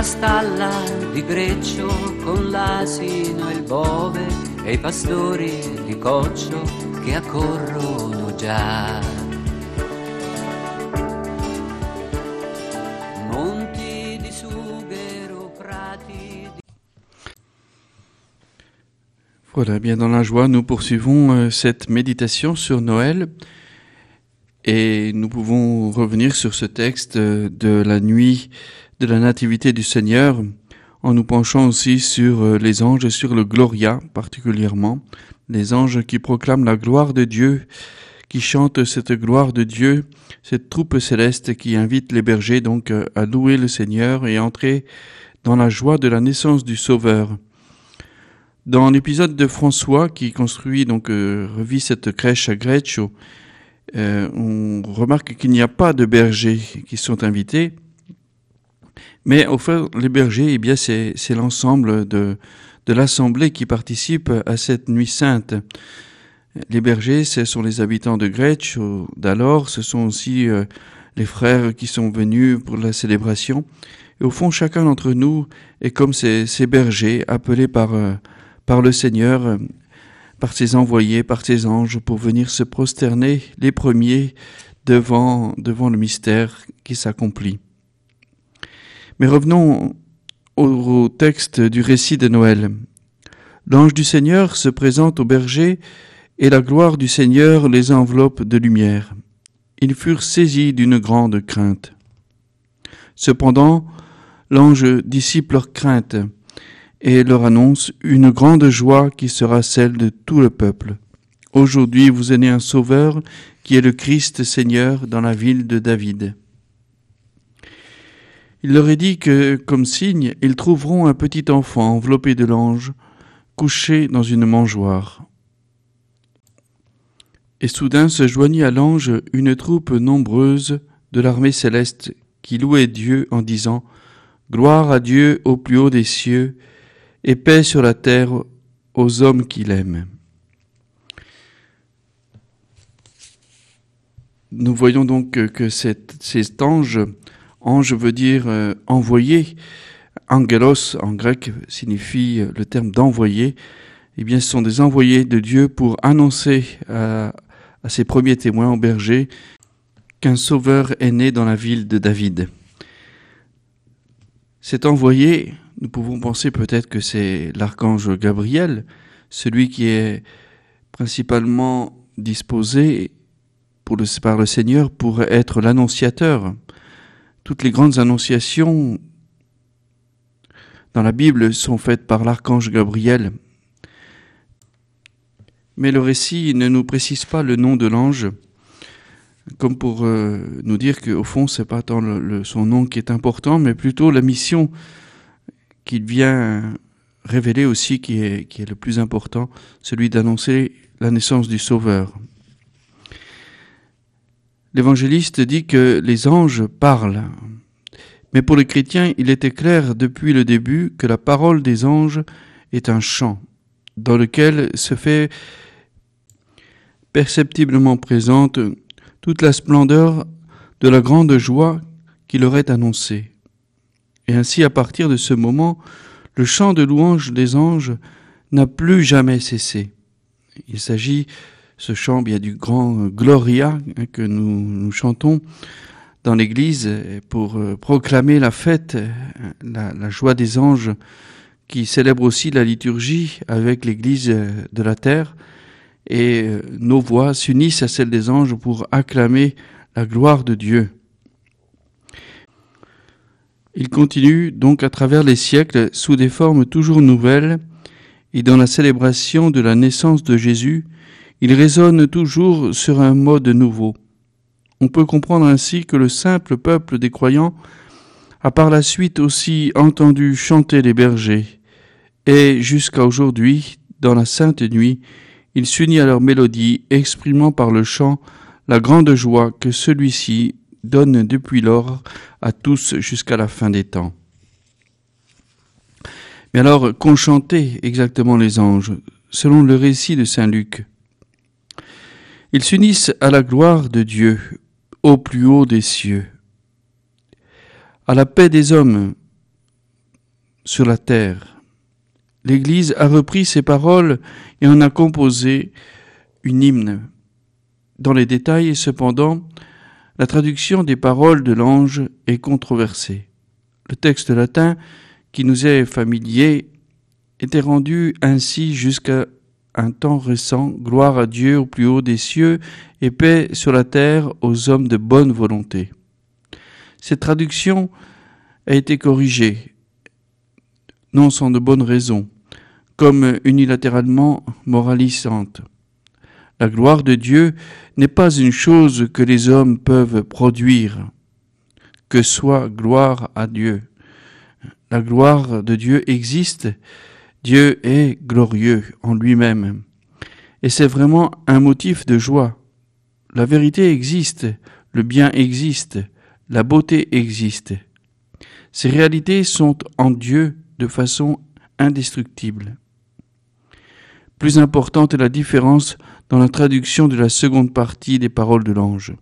la stalla di Greccio con l'asino e il bove e i pastori di coccio che accorrono già. Monti di sughero, prati di... Voilà, bien dans la joie, nous poursuivons euh, cette méditation sur Noël et nous pouvons revenir sur ce texte euh, de la nuit de la Nativité du Seigneur en nous penchant aussi sur euh, les anges et sur le Gloria particulièrement, les anges qui proclament la gloire de Dieu, qui chantent cette gloire de Dieu, cette troupe céleste qui invite les bergers donc euh, à louer le Seigneur et entrer dans la joie de la naissance du Sauveur. Dans l'épisode de François qui construit donc euh, revit cette crèche à Greccio, euh, on remarque qu'il n'y a pas de bergers qui sont invités, mais au fait, les bergers, eh bien, c'est, c'est l'ensemble de, de l'assemblée qui participe à cette nuit sainte. Les bergers, ce sont les habitants de Gretsch d'alors, ce sont aussi euh, les frères qui sont venus pour la célébration. Et au fond, chacun d'entre nous est comme ces, ces bergers appelés par, euh, par le Seigneur, euh, par ses envoyés, par ses anges, pour venir se prosterner les premiers devant, devant le mystère qui s'accomplit. Mais revenons au, texte du récit de Noël. L'ange du Seigneur se présente au berger et la gloire du Seigneur les enveloppe de lumière. Ils furent saisis d'une grande crainte. Cependant, l'ange dissipe leur crainte et leur annonce une grande joie qui sera celle de tout le peuple. Aujourd'hui vous né un Sauveur qui est le Christ Seigneur dans la ville de David. Il leur est dit que, comme signe, ils trouveront un petit enfant enveloppé de l'ange, couché dans une mangeoire. Et soudain se joignit à l'ange une troupe nombreuse de l'armée céleste qui louait Dieu en disant Gloire à Dieu au plus haut des cieux et paix sur la terre aux hommes qu'il aime. Nous voyons donc que, cet, cet ange Ange veut dire euh, envoyé. Angelos en grec signifie euh, le terme d'envoyer. Eh bien, ce sont des envoyés de Dieu pour annoncer à, ses premiers témoins au berger qu'un sauveur est né dans la ville de David. Cet envoyé, nous pouvons penser peut-être que c'est l'archange Gabriel, celui qui est principalement disposé par le Seigneur pour être l'annonciateur toutes les grandes annonciations dans la Bible sont faites par l'archange Gabriel. Mais le récit ne nous précise pas le nom de l'ange, comme pour euh, nous dire qu'au fond, c'est pas tant son nom qui est important, mais plutôt la mission qu'il vient révéler aussi qui est le plus important, celui d'annoncer la naissance du Sauveur. L'évangéliste dit que les anges parlent. Mais pour les chrétiens, il était clair depuis le début que la parole des anges est un chant dans lequel se fait perceptiblement présente toute la splendeur de la grande joie qui leur est annoncée. Et ainsi, à partir de ce moment, le chant de louange des anges n'a plus jamais cessé. Il s'agit ce chant bien du grand Gloria hein, que nous, chantons dans l'Église pour euh, proclamer la fête, la, joie des anges qui célèbre aussi la liturgie avec l'Église de la terre. Et euh, nos voix s'unissent à celles des anges pour acclamer la gloire de Dieu. Il continue donc à travers les siècles sous des formes toujours nouvelles et dans la célébration de la naissance de Jésus, il résonne toujours sur un mode nouveau. On peut comprendre ainsi que le simple peuple des croyants a par la suite aussi entendu chanter les bergers, et jusqu'à aujourd'hui, dans la sainte nuit, il s'unit à leur mélodie, exprimant par le chant la grande joie que celui-ci donne depuis lors à tous jusqu'à la fin des temps. Mais alors, qu'ont chanté exactement les anges Selon le récit de Saint Luc, ils s'unissent à la gloire de Dieu au plus haut des cieux, à la paix des hommes sur la terre. L'Église a repris ces paroles et en a composé une hymne. Dans les détails, cependant, la traduction des paroles de l'ange est controversée. Le texte latin qui nous est familier était rendu ainsi jusqu'à un temps récent, gloire à Dieu au plus haut des cieux et paix sur la terre aux hommes de bonne volonté. Cette traduction a été corrigée, non sans de bonnes raisons, comme unilatéralement moralisante. La gloire de Dieu n'est pas une chose que les hommes peuvent produire, que soit gloire à Dieu. La gloire de Dieu existe, Dieu est glorieux en lui-même. Et c'est vraiment un motif de joie. La vérité existe, le bien existe, la beauté existe. Ces réalités sont en Dieu de façon indestructible. Plus importante est la différence dans la traduction de la seconde partie des paroles de l'ange.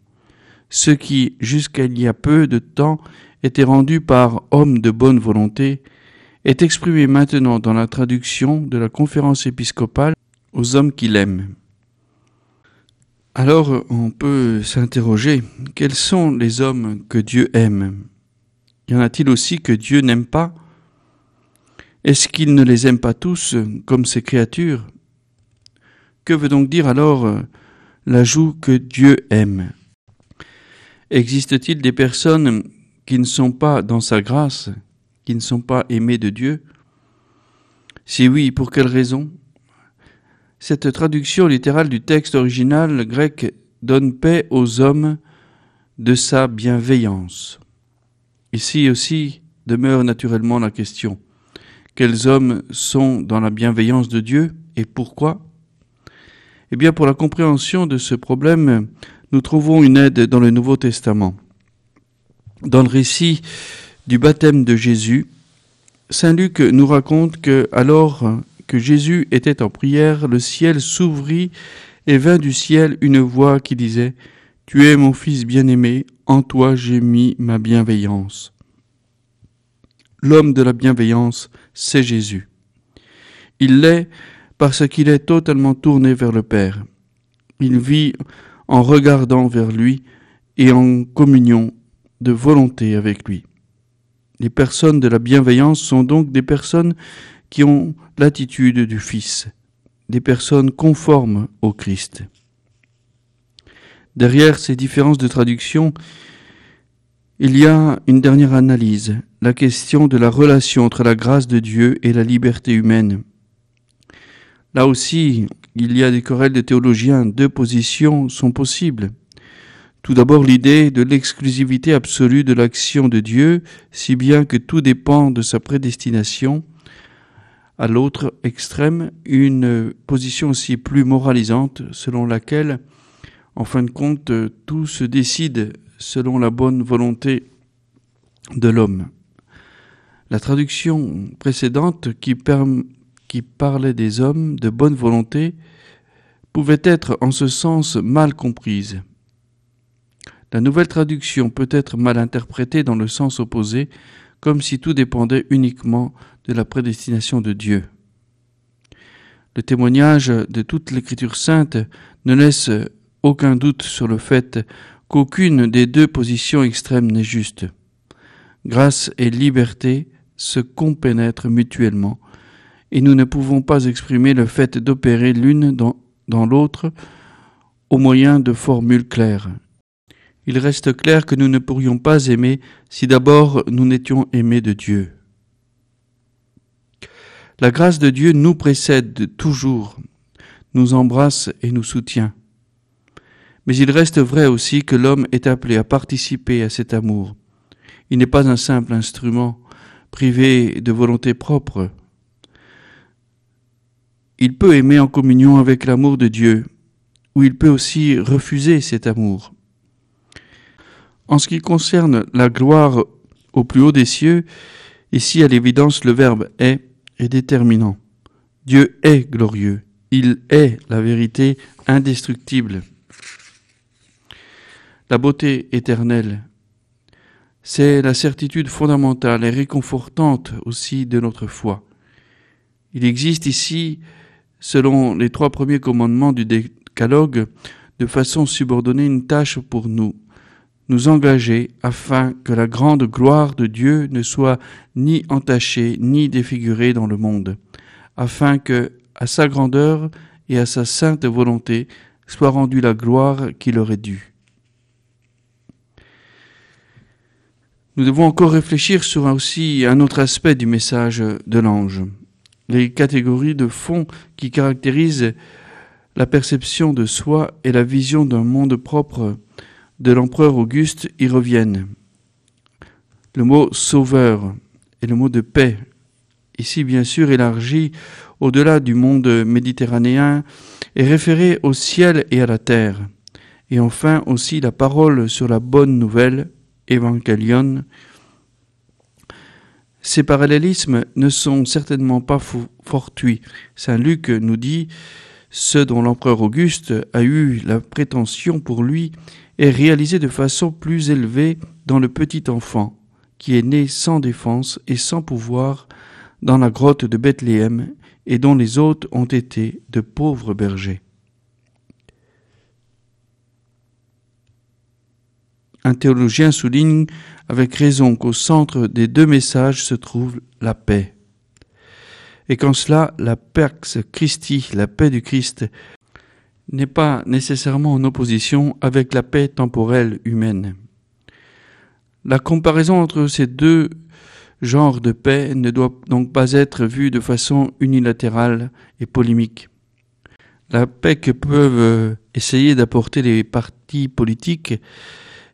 Ce qui, jusqu'à il y a peu de temps, était rendu par homme de bonne volonté, est exprimé maintenant dans la traduction de la conférence épiscopale aux hommes qui l'aiment. Alors on peut s'interroger, quels sont les hommes que Dieu aime? Y en a-t-il aussi que Dieu n'aime pas? Est-ce qu'il ne les aime pas tous comme ses créatures? Que veut donc dire alors l'ajout que Dieu aime? Existe-t-il des personnes qui ne sont pas dans sa grâce, qui ne sont pas aimés de Dieu? Si oui, pour quelle raison? Cette traduction littérale du texte original grec donne paix aux hommes de sa bienveillance. Ici aussi demeure naturellement la question. Quels hommes sont dans la bienveillance de Dieu et pourquoi? Eh bien, pour la compréhension de ce problème, nous trouvons une aide dans le Nouveau Testament. Dans le récit du baptême de Jésus, Saint Luc nous raconte que alors que Jésus était en prière, le ciel s'ouvrit et vint du ciel une voix qui disait Tu es mon fils bien-aimé, en toi j'ai mis ma bienveillance. L'homme de la bienveillance, c'est Jésus. Il l'est parce qu'il est totalement tourné vers le Père. Il vit en regardant vers lui et en communion de volonté avec lui. Les personnes de la bienveillance sont donc des personnes qui ont l'attitude du Fils, des personnes conformes au Christ. Derrière ces différences de traduction, il y a une dernière analyse, la question de la relation entre la grâce de Dieu et la liberté humaine. Là aussi, il y a des querelles de théologiens, deux positions sont possibles. Tout d'abord l'idée de l'exclusivité absolue de l'action de Dieu, si bien que tout dépend de sa prédestination. À l'autre extrême, une position aussi plus moralisante, selon laquelle, en fin de compte, tout se décide selon la bonne volonté de l'homme. La traduction précédente qui, qui parlait des hommes de bonne volonté pouvait être en ce sens mal comprise. La nouvelle traduction peut être mal interprétée dans le sens opposé, comme si tout dépendait uniquement de la prédestination de Dieu. Le témoignage de toute l'écriture sainte ne laisse aucun doute sur le fait qu'aucune des deux positions extrêmes n'est juste. Grâce et liberté se compénètrent mutuellement, et nous ne pouvons pas exprimer le fait d'opérer l'une dans, l'autre au moyen de formules claires il reste clair que nous ne pourrions pas aimer si d'abord nous n'étions aimés de Dieu. La grâce de Dieu nous précède toujours, nous embrasse et nous soutient. Mais il reste vrai aussi que l'homme est appelé à participer à cet amour. Il n'est pas un simple instrument, privé de volonté propre. Il peut aimer en communion avec l'amour de Dieu, ou il peut aussi refuser cet amour. En ce qui concerne la gloire au plus haut des cieux, ici à l'évidence le verbe est est déterminant. Dieu est glorieux, il est la vérité indestructible. La beauté éternelle, C'est la certitude fondamentale et réconfortante aussi de notre foi. Il existe ici, selon les trois premiers commandements du décalogue, de façon subordonnée une tâche pour nous, nous engager afin que la grande gloire de Dieu ne soit ni entachée ni défigurée dans le monde, afin que, à sa grandeur et à sa sainte volonté, soit rendue la gloire qu'il aurait due. Nous devons encore réfléchir sur aussi un autre aspect du message de l'ange, les catégories de fond qui caractérisent la perception de soi et la vision d'un monde propre de l'empereur Auguste y reviennent. Le mot sauveur et le mot de paix, ici bien sûr élargi au-delà du monde méditerranéen, est référé au ciel et à la terre. Et enfin aussi la parole sur la bonne nouvelle, Evangelion. Ces parallélismes ne sont certainement pas fortuits. Saint Luc nous dit ce dont l'empereur Auguste a eu la prétention pour lui est réalisé de façon plus élevée dans le petit enfant, qui est né sans défense et sans pouvoir dans la grotte de Bethléem et dont les hôtes ont été de pauvres bergers. Un théologien souligne avec raison qu'au centre des deux messages se trouve la paix et qu'en cela la Pax Christi, la paix du Christ, n'est pas nécessairement en opposition avec la paix temporelle humaine. La comparaison entre ces deux genres de paix ne doit donc pas être vue de façon unilatérale et polémique. La paix que peuvent essayer d'apporter les partis politiques,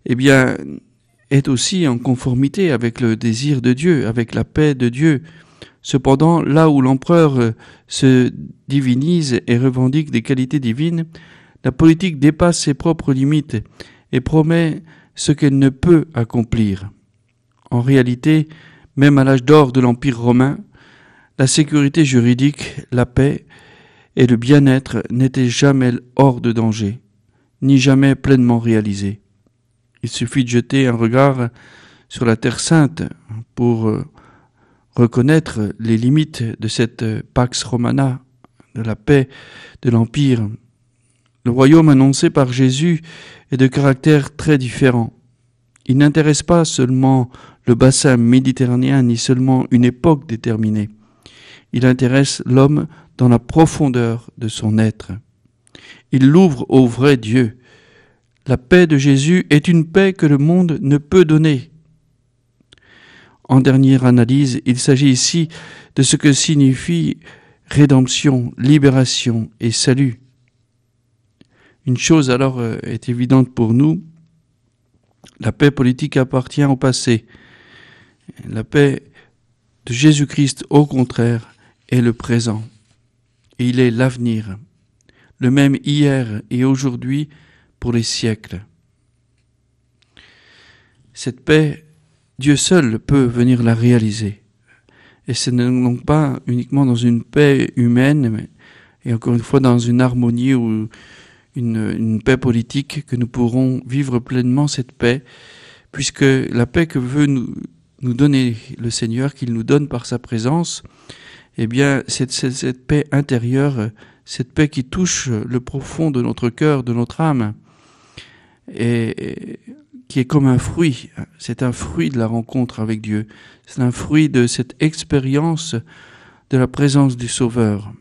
eh bien, est aussi en conformité avec le désir de Dieu, avec la paix de Dieu, Cependant, là où l'empereur euh, se divinise et revendique des qualités divines, la politique dépasse ses propres limites et promet ce qu'elle ne peut accomplir. En réalité, même à l'âge d'or de l'Empire romain, la sécurité juridique, la paix et le bien-être n'étaient jamais hors de danger, ni jamais pleinement réalisés. Il suffit de jeter un regard sur la Terre sainte pour euh, reconnaître les limites de cette Pax Romana, de la paix de l'Empire. Le royaume annoncé par Jésus est de caractère très différent. Il n'intéresse pas seulement le bassin méditerranéen ni seulement une époque déterminée. Il intéresse l'homme dans la profondeur de son être. Il l'ouvre au vrai Dieu. La paix de Jésus est une paix que le monde ne peut donner. En dernière analyse, il s'agit ici de ce que signifie rédemption, libération et salut. Une chose alors euh, est évidente pour nous, la paix politique appartient au passé. La paix de Jésus-Christ, au contraire, est le présent. Et il est l'avenir, le même hier et aujourd'hui pour les siècles. Cette paix Dieu seul peut venir la réaliser. Et ce n'est donc pas uniquement dans une paix humaine, mais, et encore une fois dans une harmonie ou une, paix politique que nous pourrons vivre pleinement cette paix, puisque la paix que veut nous, donner le Seigneur, qu'il nous donne par sa présence, eh bien, cette, cette paix intérieure, cette paix qui touche le profond de notre cœur, de notre âme, et qui est comme un fruit. C'est un fruit de la rencontre avec Dieu. C'est un fruit de cette expérience de la présence du Sauveur.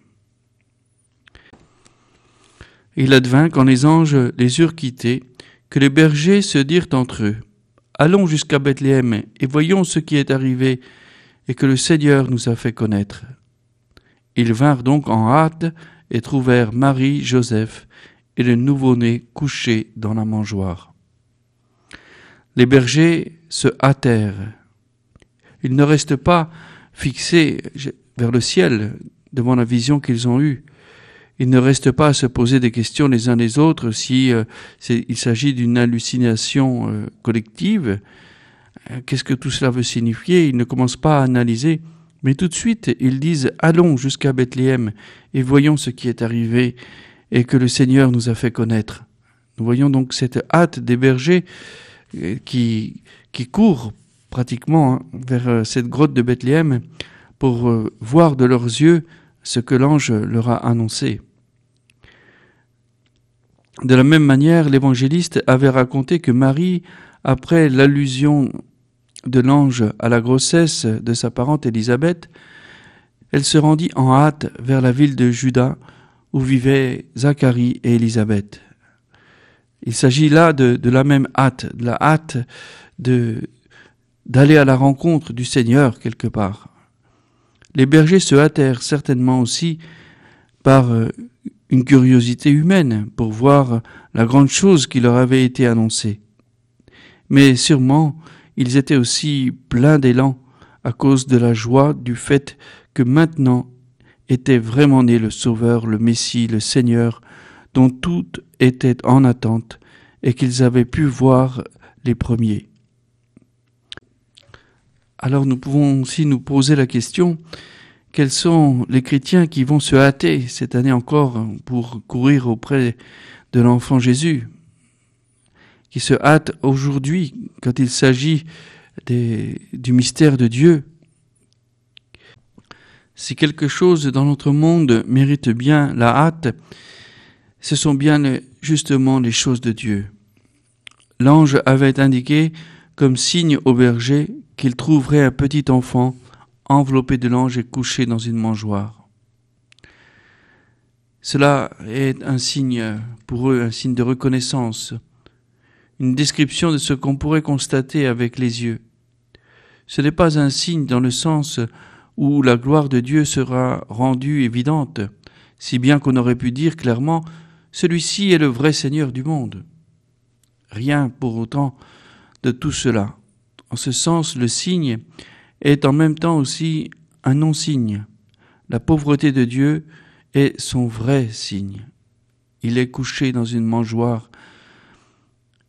Il advint, quand les anges les eurent quittés, que les bergers se dirent entre eux, Allons jusqu'à Bethléem et voyons ce qui est arrivé et que le Seigneur nous a fait connaître. Ils vinrent donc en hâte et trouvèrent Marie, Joseph et le nouveau-né couché dans la mangeoire. Les bergers se hâtèrent. Ils ne restent pas fixés vers le ciel devant la vision qu'ils ont eue. Ils ne restent pas à se poser des questions les uns les autres si euh, il s'agit d'une hallucination euh, collective. Euh, qu'est-ce que tout cela veut signifier? Ils ne commencent pas à analyser, mais tout de suite ils disent allons jusqu'à Bethléem et voyons ce qui est arrivé et que le Seigneur nous a fait connaître. Nous voyons donc cette hâte des bergers qui, court pratiquement hein, vers euh, cette grotte de Bethléem pour euh, voir de leurs yeux ce que l'ange leur a annoncé. De la même manière, l'évangéliste avait raconté que Marie, après l'allusion de l'ange à la grossesse de sa parente Élisabeth, elle se rendit en hâte vers la ville de Juda où vivaient Zacharie et Élisabeth. Il s'agit là de, la même hâte, de la hâte de d'aller à la rencontre du Seigneur quelque part. Les bergers se hâtèrent certainement aussi par euh, une curiosité humaine pour voir la grande chose qui leur avait été annoncée. Mais sûrement, ils étaient aussi pleins d'élan à cause de la joie du fait que maintenant était vraiment né le Sauveur, le Messie, le Seigneur, dont tout était en attente et qu'ils avaient pu voir les premiers. Alors nous pouvons aussi nous poser la question, quels sont les chrétiens qui vont se hâter cette année encore pour courir auprès de l'enfant Jésus, qui se hâtent aujourd'hui quand il s'agit du mystère de Dieu? Si quelque chose dans notre monde mérite bien la hâte, ce sont bien justement les choses de Dieu. L'ange avait indiqué comme signe au berger qu'il trouverait un petit enfant enveloppé de l'ange et couché dans une mangeoire. Cela est un signe pour eux, un signe de reconnaissance, une description de ce qu'on pourrait constater avec les yeux. Ce n'est pas un signe dans le sens où la gloire de Dieu sera rendue évidente, si bien qu'on aurait pu dire clairement celui-ci est le vrai Seigneur du monde. Rien pour autant de tout cela. En ce sens, le signe est en même temps aussi un non-signe. La pauvreté de Dieu est son vrai signe. Il est couché dans une mangeoire.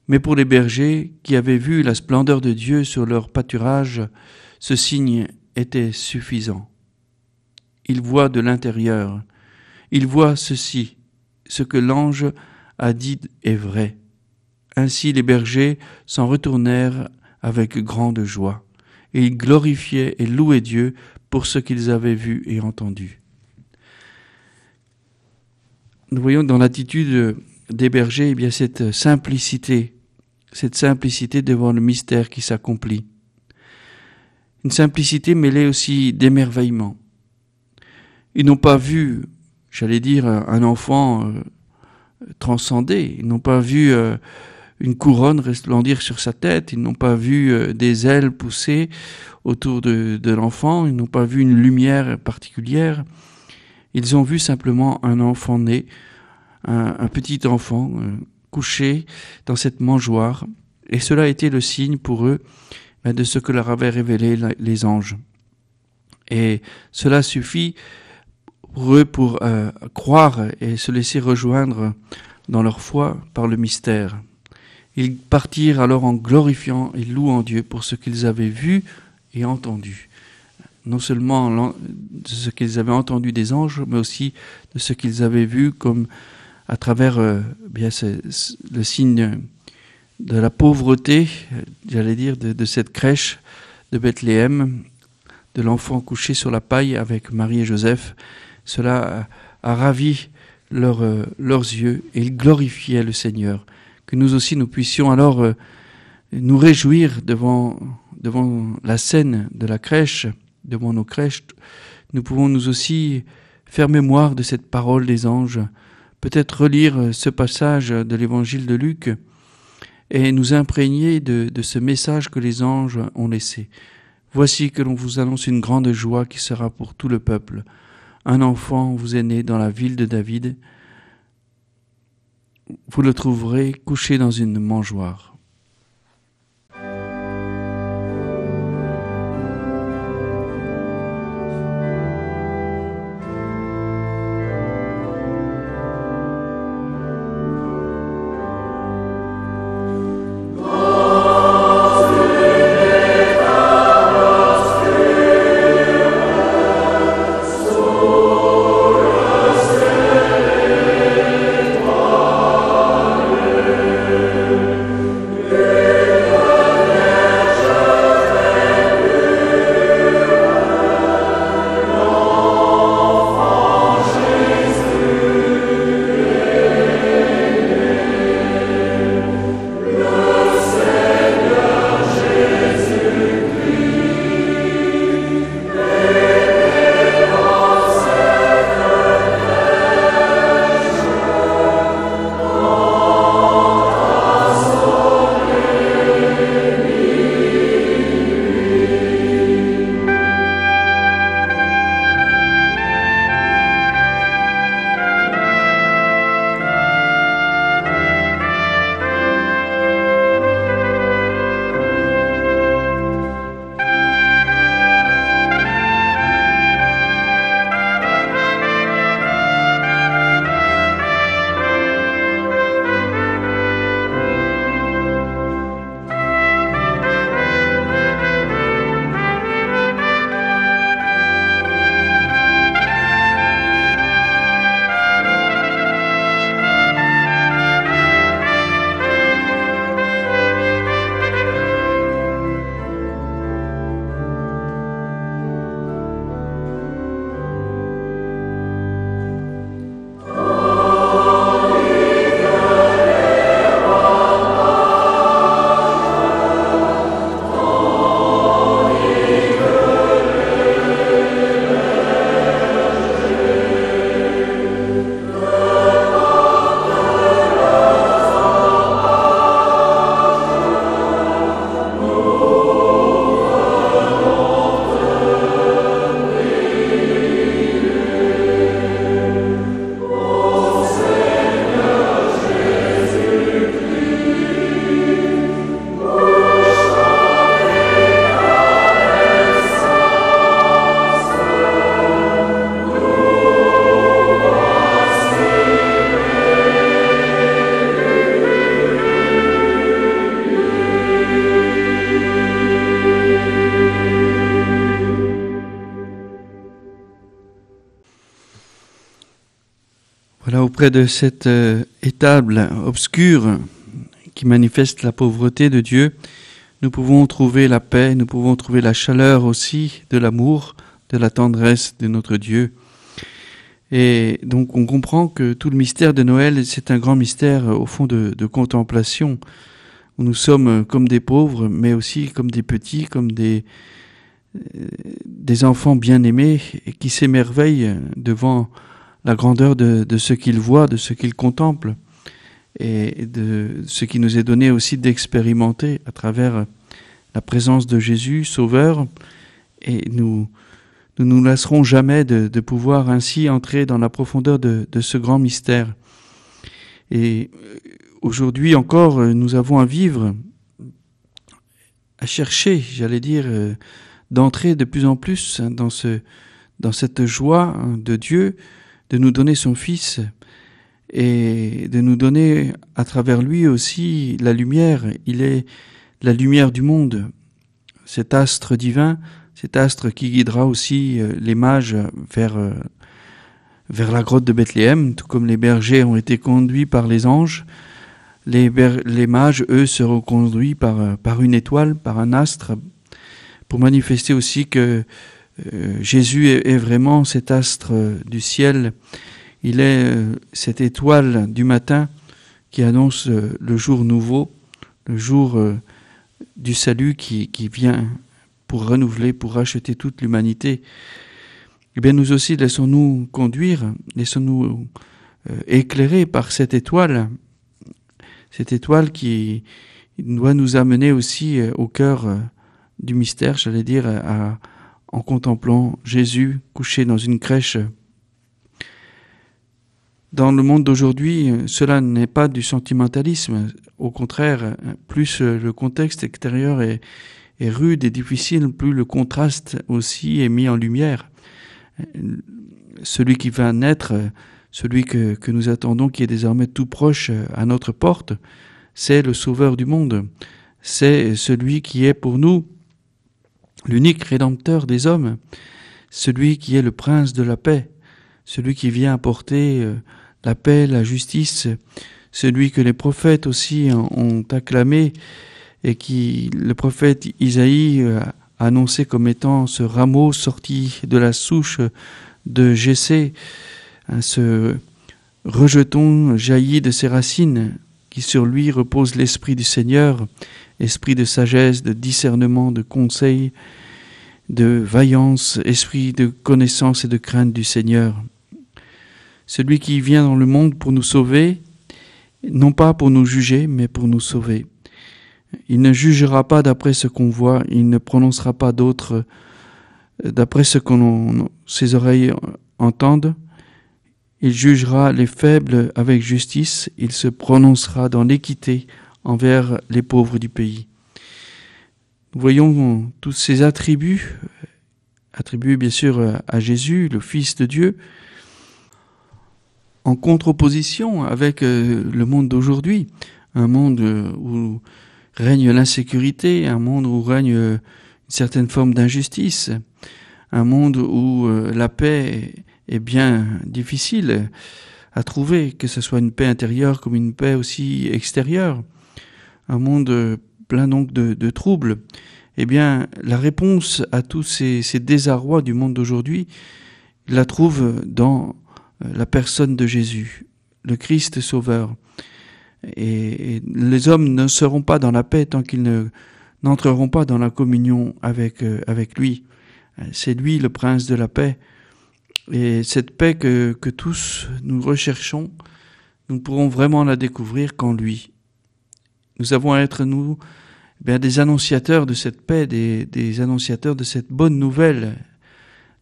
Mais pour les bergers qui avaient vu la splendeur de Dieu sur leur pâturage, ce signe était suffisant. Ils voient de l'intérieur. Ils voient ceci, ce que l'ange a dit est vrai. Ainsi les bergers s'en retournèrent avec grande joie, et ils glorifiaient et louaient Dieu pour ce qu'ils avaient vu et entendu. Nous voyons dans l'attitude des bergers eh cette simplicité, cette simplicité devant le mystère qui s'accomplit. Une simplicité mêlée aussi d'émerveillement. Ils n'ont pas vu, j'allais dire, un enfant euh, transcender, ils n'ont pas vu euh, une couronne resplendir sur sa tête, ils n'ont pas vu euh, des ailes pousser autour de, l'enfant, ils n'ont pas vu une lumière particulière, ils ont vu simplement un enfant né, un, petit enfant euh, couché dans cette mangeoire, et cela a été le signe pour eux ben, de ce que leur avaient révélé les anges. Et cela suffit pour eux pour croire et se laisser rejoindre dans leur foi par le mystère. Ils partirent alors en glorifiant et louant Dieu pour ce qu'ils avaient vu et entendu. Non seulement de ce qu'ils avaient entendu des anges, mais aussi de ce qu'ils avaient vu comme à travers euh, le signe de la pauvreté, j'allais dire, de, cette crèche de Bethléem, de l'enfant couché sur la paille avec Marie et Joseph. Cela a, ravi euh, leurs yeux et ils glorifiaient le Seigneur que nous aussi nous puissions alors euh, nous réjouir devant, devant la scène de la crèche, devant nos crèches. Nous pouvons nous aussi faire mémoire de cette parole des anges, peut-être relire ce passage de l'évangile de Luc et nous imprégner de ce message que les anges ont laissé. Voici que l'on vous annonce une grande joie qui sera pour tout le peuple. Un enfant vous est né dans la ville de David vous le trouverez couché dans une mangeoire. De cette euh, étable obscure qui manifeste la pauvreté de Dieu, nous pouvons trouver la paix, nous pouvons trouver la chaleur aussi de l'amour, de la tendresse de notre Dieu. Et donc on comprend que tout le mystère de Noël, c'est un grand mystère au fond de, contemplation, où nous sommes comme des pauvres, mais aussi comme des petits, comme des, euh, des enfants bien-aimés qui s'émerveillent devant la grandeur de, ce qu'ils voient, de ce qu'ils contemplent, et de ce qui nous est donné aussi d'expérimenter à travers la présence de Jésus, Sauveur, et nous nous nous lasserons jamais de, pouvoir ainsi entrer dans la profondeur de, de ce grand mystère. Et aujourd'hui encore, nous avons à vivre, à chercher, j'allais dire, euh, d'entrer de plus en plus dans, ce, dans cette joie de Dieu, de nous donner son Fils et de nous donner à travers lui aussi la lumière. Il est la lumière du monde, cet astre divin, cet astre qui guidera aussi euh, les mages vers, euh, vers la grotte de Bethléem, tout comme les bergers ont été conduits par les anges. Les, les mages, eux, seront conduits par, euh, par une étoile, par un astre, pour manifester aussi que euh, Jésus est, vraiment cet astre du ciel. Il est euh, cette étoile du matin qui annonce euh, le jour nouveau, le jour du salut qui, qui vient pour renouveler, pour racheter toute l'humanité. Eh bien, nous aussi, laissons-nous conduire, laissons-nous euh, éclairer par cette étoile, cette étoile qui doit nous amener aussi euh, au cœur euh, du mystère, j'allais dire, à, en contemplant Jésus couché dans une crèche. Dans le monde d'aujourd'hui, cela n'est pas du sentimentalisme. Au contraire, plus le contexte extérieur est, rude et difficile, plus le contraste aussi est mis en lumière. Celui qui va naître, celui que nous attendons, qui est désormais tout proche à notre porte, c'est le Sauveur du monde. C'est celui qui est pour nous l'unique rédempteur des hommes, celui qui est le prince de la paix, celui qui vient apporter la paix, la justice, celui que les prophètes aussi ont acclamé et qui le prophète Isaïe a annoncé comme étant ce rameau sorti de la souche de Jessé, ce rejeton jailli de ses racines, qui sur lui repose l'esprit du Seigneur, esprit de sagesse, de discernement, de conseil, de vaillance, esprit de connaissance et de crainte du Seigneur celui qui vient dans le monde pour nous sauver, non pas pour nous juger, mais pour nous sauver. Il ne jugera pas d'après ce qu'on voit, il ne prononcera pas d'autres d'après ce que ses oreilles entendent. Il jugera les faibles avec justice, il se prononcera dans l'équité envers les pauvres du pays. Nous voyons tous ces attributs, attribués bien sûr à Jésus, le Fils de Dieu, en contre-opposition avec euh, le monde d'aujourd'hui, un monde euh, où règne l'insécurité, un monde où règne euh, une certaine forme d'injustice, un monde où la paix est bien difficile à trouver, que ce soit une paix intérieure comme une paix aussi extérieure, un monde plein donc de, troubles. Eh bien, la réponse à tous ces, désarrois du monde d'aujourd'hui, la trouve dans euh, la personne de Jésus, le Christ Sauveur. Et, les hommes ne seront pas dans la paix tant qu'ils ne n'entreront pas dans la communion avec euh, avec lui. C'est lui le prince de la paix. Et cette paix que, que tous nous recherchons, nous pourrons vraiment la découvrir qu'en lui. Nous avons à être, nous, eh bien, des annonciateurs de cette paix, des, annonciateurs de cette bonne nouvelle.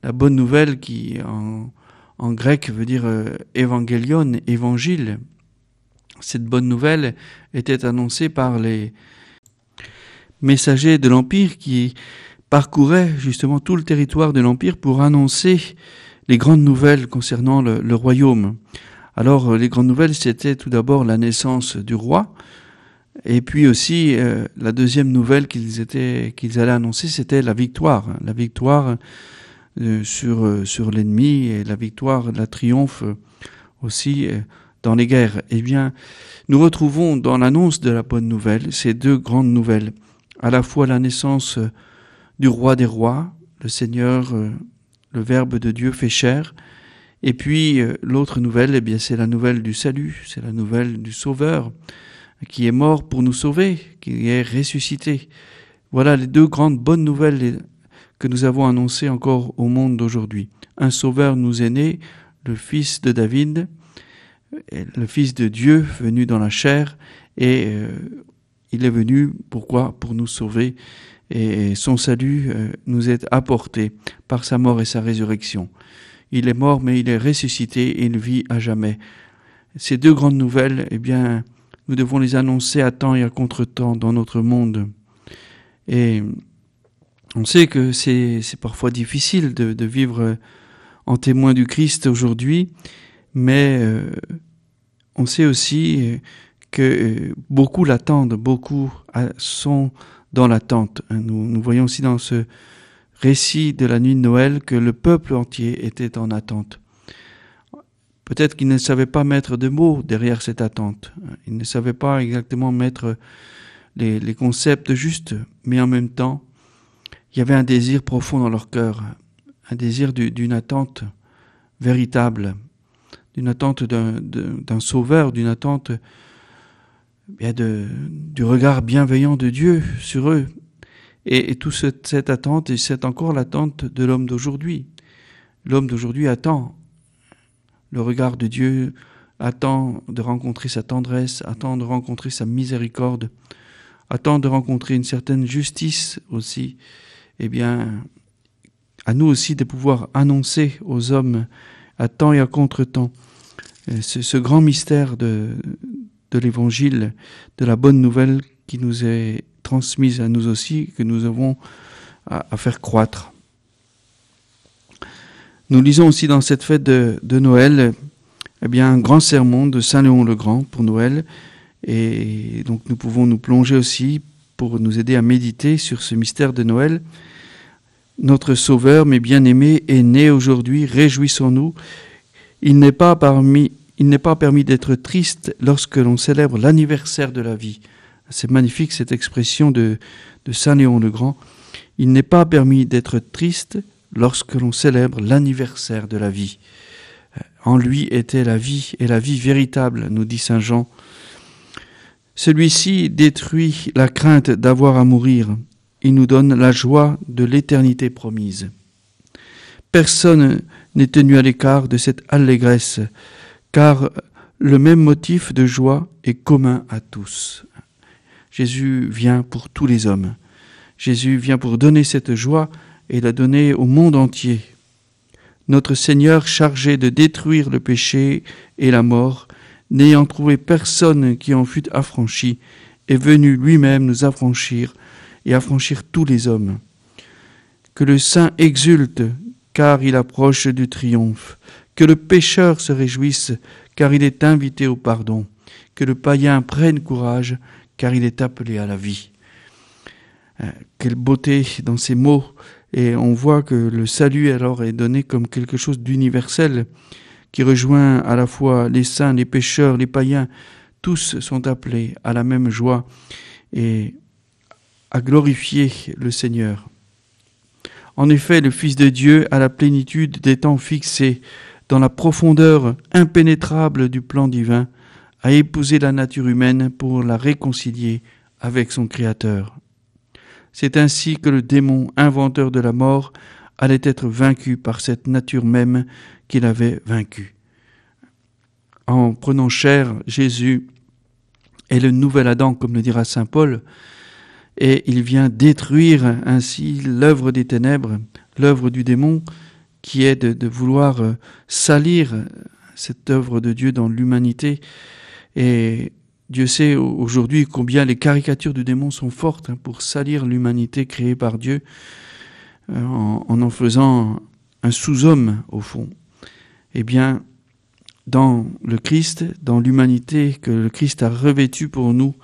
La bonne nouvelle qui, en, grec veut dire euh, évangélion, évangile. Cette bonne nouvelle était annoncée par les messagers de l'Empire qui parcouraient justement tout le territoire de l'Empire pour annoncer les grandes nouvelles concernant le, le royaume. Alors les grandes nouvelles, c'était tout d'abord la naissance du roi, et puis aussi euh, la deuxième nouvelle qu'ils allaient annoncer, c'était la victoire, la victoire euh, sur, euh, sur l'ennemi et la victoire, la triomphe aussi dans les guerres. Eh bien, nous retrouvons dans l'annonce de la bonne nouvelle ces deux grandes nouvelles. À la fois la naissance du roi des rois, le Seigneur, le Verbe de Dieu fait chair, et puis l'autre nouvelle, eh bien, c'est la nouvelle du salut, c'est la nouvelle du Sauveur qui est mort pour nous sauver, qui est ressuscité. Voilà les deux grandes bonnes nouvelles que nous avons annoncées encore au monde d'aujourd'hui. Un Sauveur nous est né, le Fils de David, le Fils de Dieu venu dans la chair, et euh, il est venu, pourquoi? Pour nous sauver, et son salut euh, nous est apporté par sa mort et sa résurrection. Il est mort, mais il est ressuscité et il vit à jamais. Ces deux grandes nouvelles, eh bien, nous devons les annoncer à temps et à contre-temps dans notre monde. Et on sait que c'est parfois difficile de, vivre en témoin du Christ aujourd'hui, mais euh, on sait aussi que euh, beaucoup l'attendent, beaucoup sont dans l'attente. Nous voyons aussi dans ce récit de la nuit de Noël que le peuple entier était en attente. Peut-être qu'il ne savait pas mettre de mots derrière cette attente. Il ne savait pas exactement mettre les, concepts justes, mais en même temps, il y avait un désir profond dans leur cœur, un désir d'une attente véritable, d'une attente d'un sauveur, d'une attente de, du regard bienveillant de Dieu sur eux. Et, toute cette attente, c'est encore l'attente de l'homme d'aujourd'hui. L'homme d'aujourd'hui attend le regard de Dieu, attend de rencontrer sa tendresse, attend de rencontrer sa miséricorde, attend de rencontrer une certaine justice aussi. Eh bien, à nous aussi de pouvoir annoncer aux hommes à temps et à contre-temps euh, ce, grand mystère de, l'évangile, de la bonne nouvelle qui nous est transmise à nous aussi, que nous avons à faire croître. Nous lisons aussi dans cette fête de, Noël eh bien, un grand sermon de Saint Léon le Grand pour Noël. Et donc nous pouvons nous plonger aussi pour nous aider à méditer sur ce mystère de Noël. Notre Sauveur, mes bien-aimés, est né aujourd'hui, réjouissons-nous. Il n'est pas permis d'être triste lorsque l'on célèbre l'anniversaire de la vie. C'est magnifique cette expression de Saint Léon le Grand. Il n'est pas permis d'être triste lorsque l'on célèbre l'anniversaire de la vie. En lui était la vie et la vie véritable, nous dit Saint Jean. Celui-ci détruit la crainte d'avoir à mourir. Il nous donne la joie de l'éternité promise. Personne n'est tenu à l'écart de cette allégresse, car le même motif de joie est commun à tous. Jésus vient pour tous les hommes. Jésus vient pour donner cette joie et la donner au monde entier. Notre Seigneur chargé de détruire le péché et la mort, n'ayant trouvé personne qui en fût affranchi, est venu lui-même nous affranchir et affranchir tous les hommes. Que le saint exulte, car il approche du triomphe. Que le pécheur se réjouisse, car il est invité au pardon. Que le païen prenne courage, car il est appelé à la vie. Euh, quelle beauté dans ces mots et on voit que le salut alors est donné comme quelque chose d'universel qui rejoint à la fois les saints, les pécheurs, les païens. Tous sont appelés à la même joie et à glorifier le Seigneur. En effet, le Fils de Dieu, à la plénitude des temps fixés, dans la profondeur impénétrable du plan divin, a épousé la nature humaine pour la réconcilier avec son Créateur. C'est ainsi que le démon, inventeur de la mort, allait être vaincu par cette nature même qu'il avait vaincue. En prenant chair, Jésus est le nouvel Adam, comme le dira Saint Paul, et il vient détruire ainsi l'œuvre des ténèbres, l'œuvre du démon, qui est de, vouloir salir cette œuvre de Dieu dans l'humanité et Dieu sait aujourd'hui combien les caricatures du démon sont fortes hein, pour salir l'humanité créée par Dieu euh, en, en, faisant un sous-homme au fond. Eh bien, dans le Christ, dans l'humanité que le Christ a revêtue pour nous,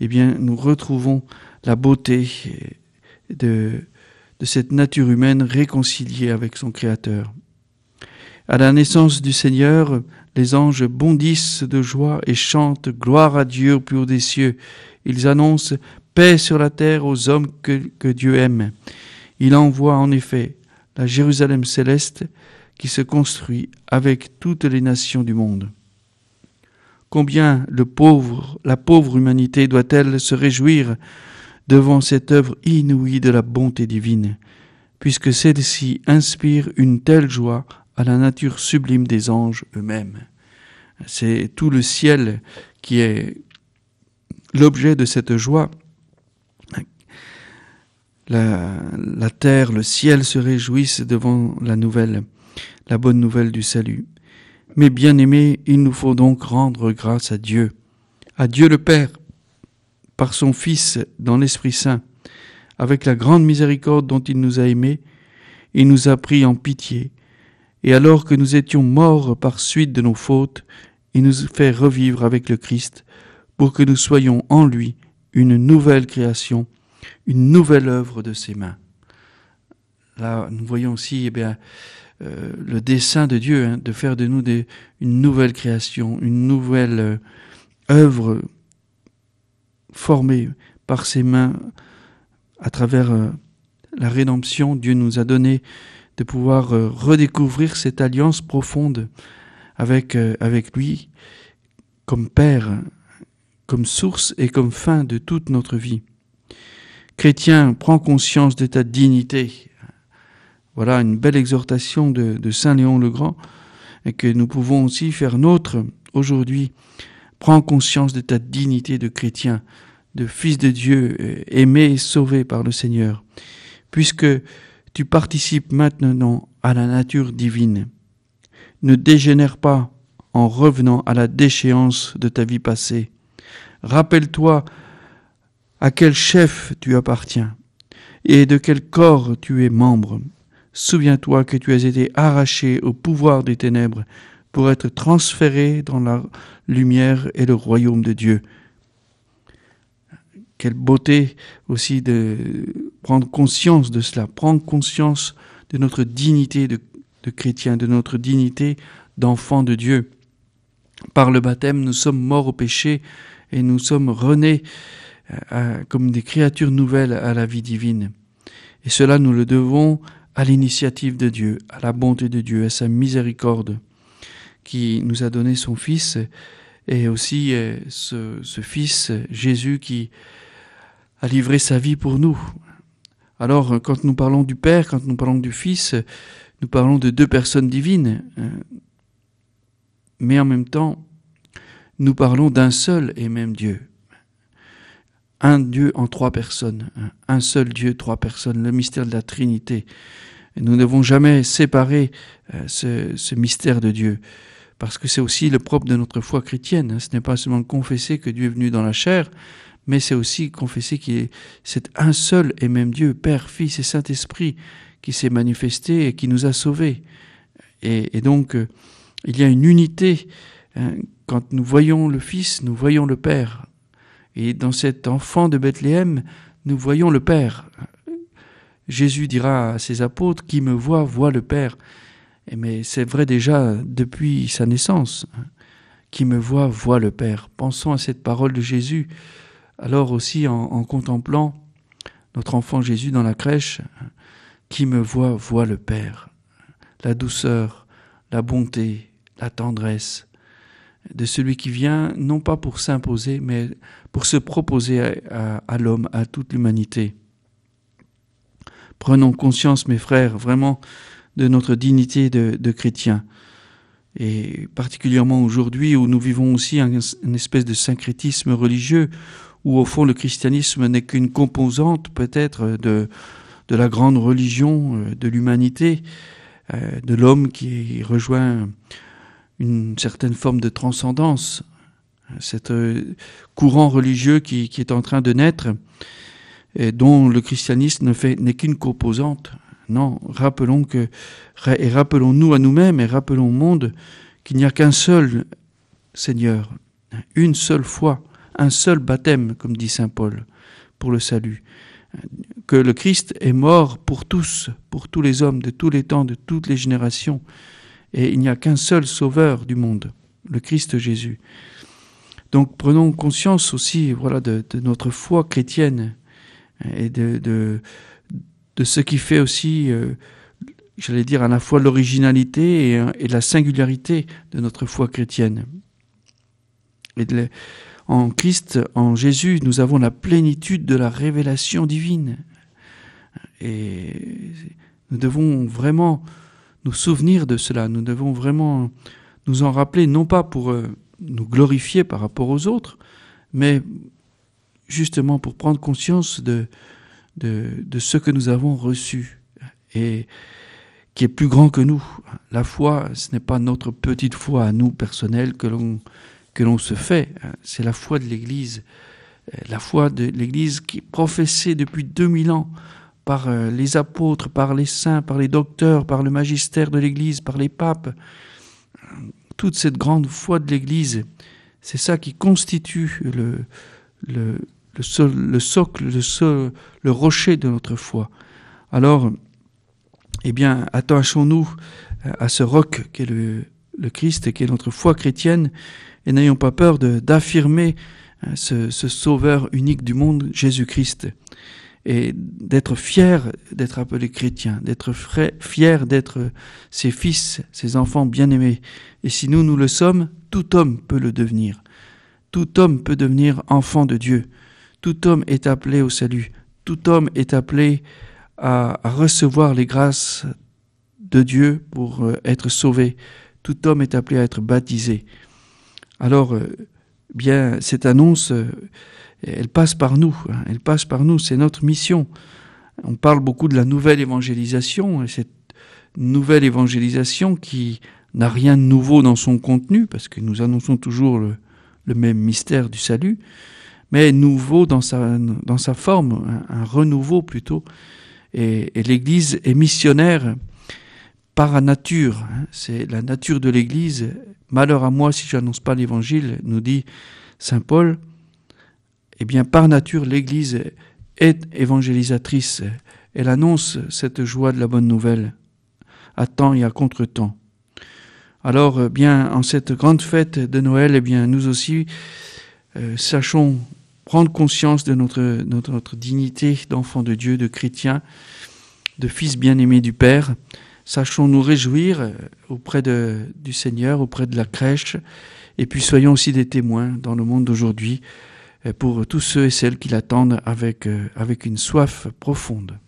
eh bien, nous retrouvons la beauté de, de cette nature humaine réconciliée avec son Créateur. À la naissance du Seigneur, Les anges bondissent de joie et chantent gloire à Dieu haut des cieux. Ils annoncent paix sur la terre aux hommes que, Dieu aime. Il envoie en effet la Jérusalem céleste qui se construit avec toutes les nations du monde. Combien la pauvre humanité doit-elle se réjouir devant cette œuvre inouïe de la bonté divine, puisque celle-ci inspire une telle joie à la nature sublime des anges eux-mêmes. C'est tout le ciel qui est l'objet de cette joie. La, terre, le ciel se réjouissent devant la nouvelle, la bonne nouvelle du salut. Mais bien aimés, il nous faut donc rendre grâce à Dieu, à Dieu le Père, par son Fils dans l'Esprit Saint, avec la grande miséricorde dont il nous a aimés, il nous a pris en pitié, et alors que nous étions morts par suite de nos fautes, il nous fait revivre avec le Christ, pour que nous soyons en lui une nouvelle création, une nouvelle œuvre de ses mains. Là, nous voyons aussi eh bien, euh, le dessein de Dieu, hein, de faire de nous une nouvelle création, une nouvelle euh, œuvre formée par ses mains à travers euh, la rédemption. Dieu nous a donné de pouvoir redécouvrir cette alliance profonde avec, avec lui comme Père, comme source et comme fin de toute notre vie. Chrétien, prends conscience de ta dignité voilà une belle exhortation de, Saint Léon le Grand et que nous pouvons aussi faire nôtre aujourd'hui. Prends conscience de ta dignité de chrétien, de fils de Dieu, euh, aimé et sauvé par le Seigneur, puisque tu participes maintenant à la nature divine. Ne dégénère pas en revenant à la déchéance de ta vie passée. Rappelle-toi à quel chef tu appartiens et de quel corps tu es membre. Souviens-toi que tu as été arraché au pouvoir des ténèbres pour être transféré dans la lumière et le royaume de Dieu. Quelle beauté aussi de prendre conscience de cela, prendre conscience de notre dignité de, chrétien, de notre dignité d'enfant de Dieu. Par le baptême, nous sommes morts au péché et nous sommes renés euh, comme des créatures nouvelles à la vie divine. Et cela, nous le devons à l'initiative de Dieu, à la bonté de Dieu, à sa miséricorde qui nous a donné son Fils et aussi euh, ce, ce, Fils Jésus qui a livré sa vie pour nous. Alors quand nous parlons du Père, quand nous parlons du Fils, nous parlons de deux personnes divines, hein. mais en même temps, nous parlons d'un seul et même Dieu un Dieu en trois personnes, un seul Dieu, trois personnes, le mystère de la Trinité. nous ne devons jamais séparer euh, ce, mystère de Dieu, parce que c'est aussi le propre de notre foi chrétienne. Hein. Ce n'est pas seulement confesser que Dieu est venu dans la chair, mais c'est aussi confesser est c'est un seul et même Dieu, Père, Fils et Saint-Esprit, qui s'est manifesté et qui nous a sauvés. Et, donc, euh, il y a une unité. Hein. Quand nous voyons le Fils, nous voyons le Père. Et dans cet enfant de Bethléem, nous voyons le Père. Jésus dira à ses apôtres, Qui me voit, voit le Père. Mais c'est vrai déjà depuis sa naissance. Qui me voit, voit le Père. Pensons à cette parole de Jésus, alors aussi en, contemplant notre enfant Jésus dans la crèche. Qui me voit, voit le Père. La douceur, la bonté, la tendresse, de celui qui vient non pas pour s'imposer, mais pour se proposer à, l'homme, à toute l'humanité. Prenons conscience, mes frères, vraiment de notre dignité de, de chrétien. Et particulièrement aujourd'hui où nous vivons aussi un, une espèce de syncrétisme religieux, où au fond le christianisme n'est qu'une composante peut-être de, la grande religion euh, de l'humanité, euh, de l'homme qui rejoint une certaine forme de transcendance, cet euh, courant religieux qui, est en train de naître, et dont le christianisme ne n'est qu'une composante. Non, rappelons que et rappelons-nous à nous-mêmes et rappelons au monde qu'il n'y a qu'un seul Seigneur, une seule foi, un seul baptême, comme dit saint Paul, pour le salut. Que le Christ est mort pour tous, pour tous les hommes de tous les temps, de toutes les générations, et il n'y a qu'un seul sauveur du monde. le Christ Jésus. Donc prenons conscience aussi voilà, de, notre foi chrétienne et de, de, de, ce qui fait aussi, euh, j'allais dire, à la fois l'originalité et, la singularité de notre foi chrétienne. Et en Christ, en Jésus, nous avons la plénitude de la révélation divine. Et nous devons vraiment nous souvenir de cela, nous devons vraiment nous en rappeler, non pas pour euh, nous glorifier par rapport aux autres, mais justement pour prendre conscience de, ce que nous avons reçu et qui est plus grand que nous. La foi, ce n'est pas notre petite foi à nous personnelle que l'on que l'on se fait, c'est la foi de l'Église, la foi de l'Église qui professée depuis 2000 ans par euh, les apôtres, par les saints, par les docteurs, par le magistère de l'Église, par les papes. Toute cette grande foi de l'Église, c'est ça qui constitue le, le, le, socle, le, rocher de notre foi. Alors, eh bien, attachons-nous à ce roc qu'est le, le Christ, qui est notre foi chrétienne, et n'ayons pas peur d'affirmer euh, ce, Sauveur unique du monde, Jésus-Christ et d'être fier d'être appelé chrétien, d'être fier d'être ses fils, ses enfants bien-aimés. Et si nous, nous le sommes, tout homme peut le devenir. Tout homme peut devenir enfant de Dieu. Tout homme est appelé au salut. Tout homme est appelé à, recevoir les grâces de Dieu pour euh, être sauvé. Tout homme est appelé à être baptisé. Alors, euh, bien, cette annonce euh, elle passe par nous, hein. elle passe par nous, c'est notre mission. On parle beaucoup de la nouvelle évangélisation, et cette nouvelle évangélisation qui n'a rien de nouveau dans son contenu, parce que nous annonçons toujours le, même mystère du salut, mais nouveau dans sa, dans sa forme, un, renouveau plutôt. Et, l'Église est missionnaire par nature, hein. c'est la nature de l'Église. Malheur à moi si j'annonce pas l'Évangile, nous dit Saint Paul eh bien, par nature, l'Église est évangélisatrice. Elle annonce cette joie de la bonne nouvelle, à temps et à contre-temps. Alors, eh bien, en cette grande fête de Noël, eh bien, nous aussi, euh, sachons prendre conscience de notre, notre, notre dignité d'enfant de Dieu, de chrétien, de fils bien-aimé du Père. Sachons nous réjouir euh, auprès du Seigneur, auprès de la crèche, et puis soyons aussi des témoins dans le monde d'aujourd'hui pour tous ceux et celles qui l'attendent avec, euh, avec une soif profonde.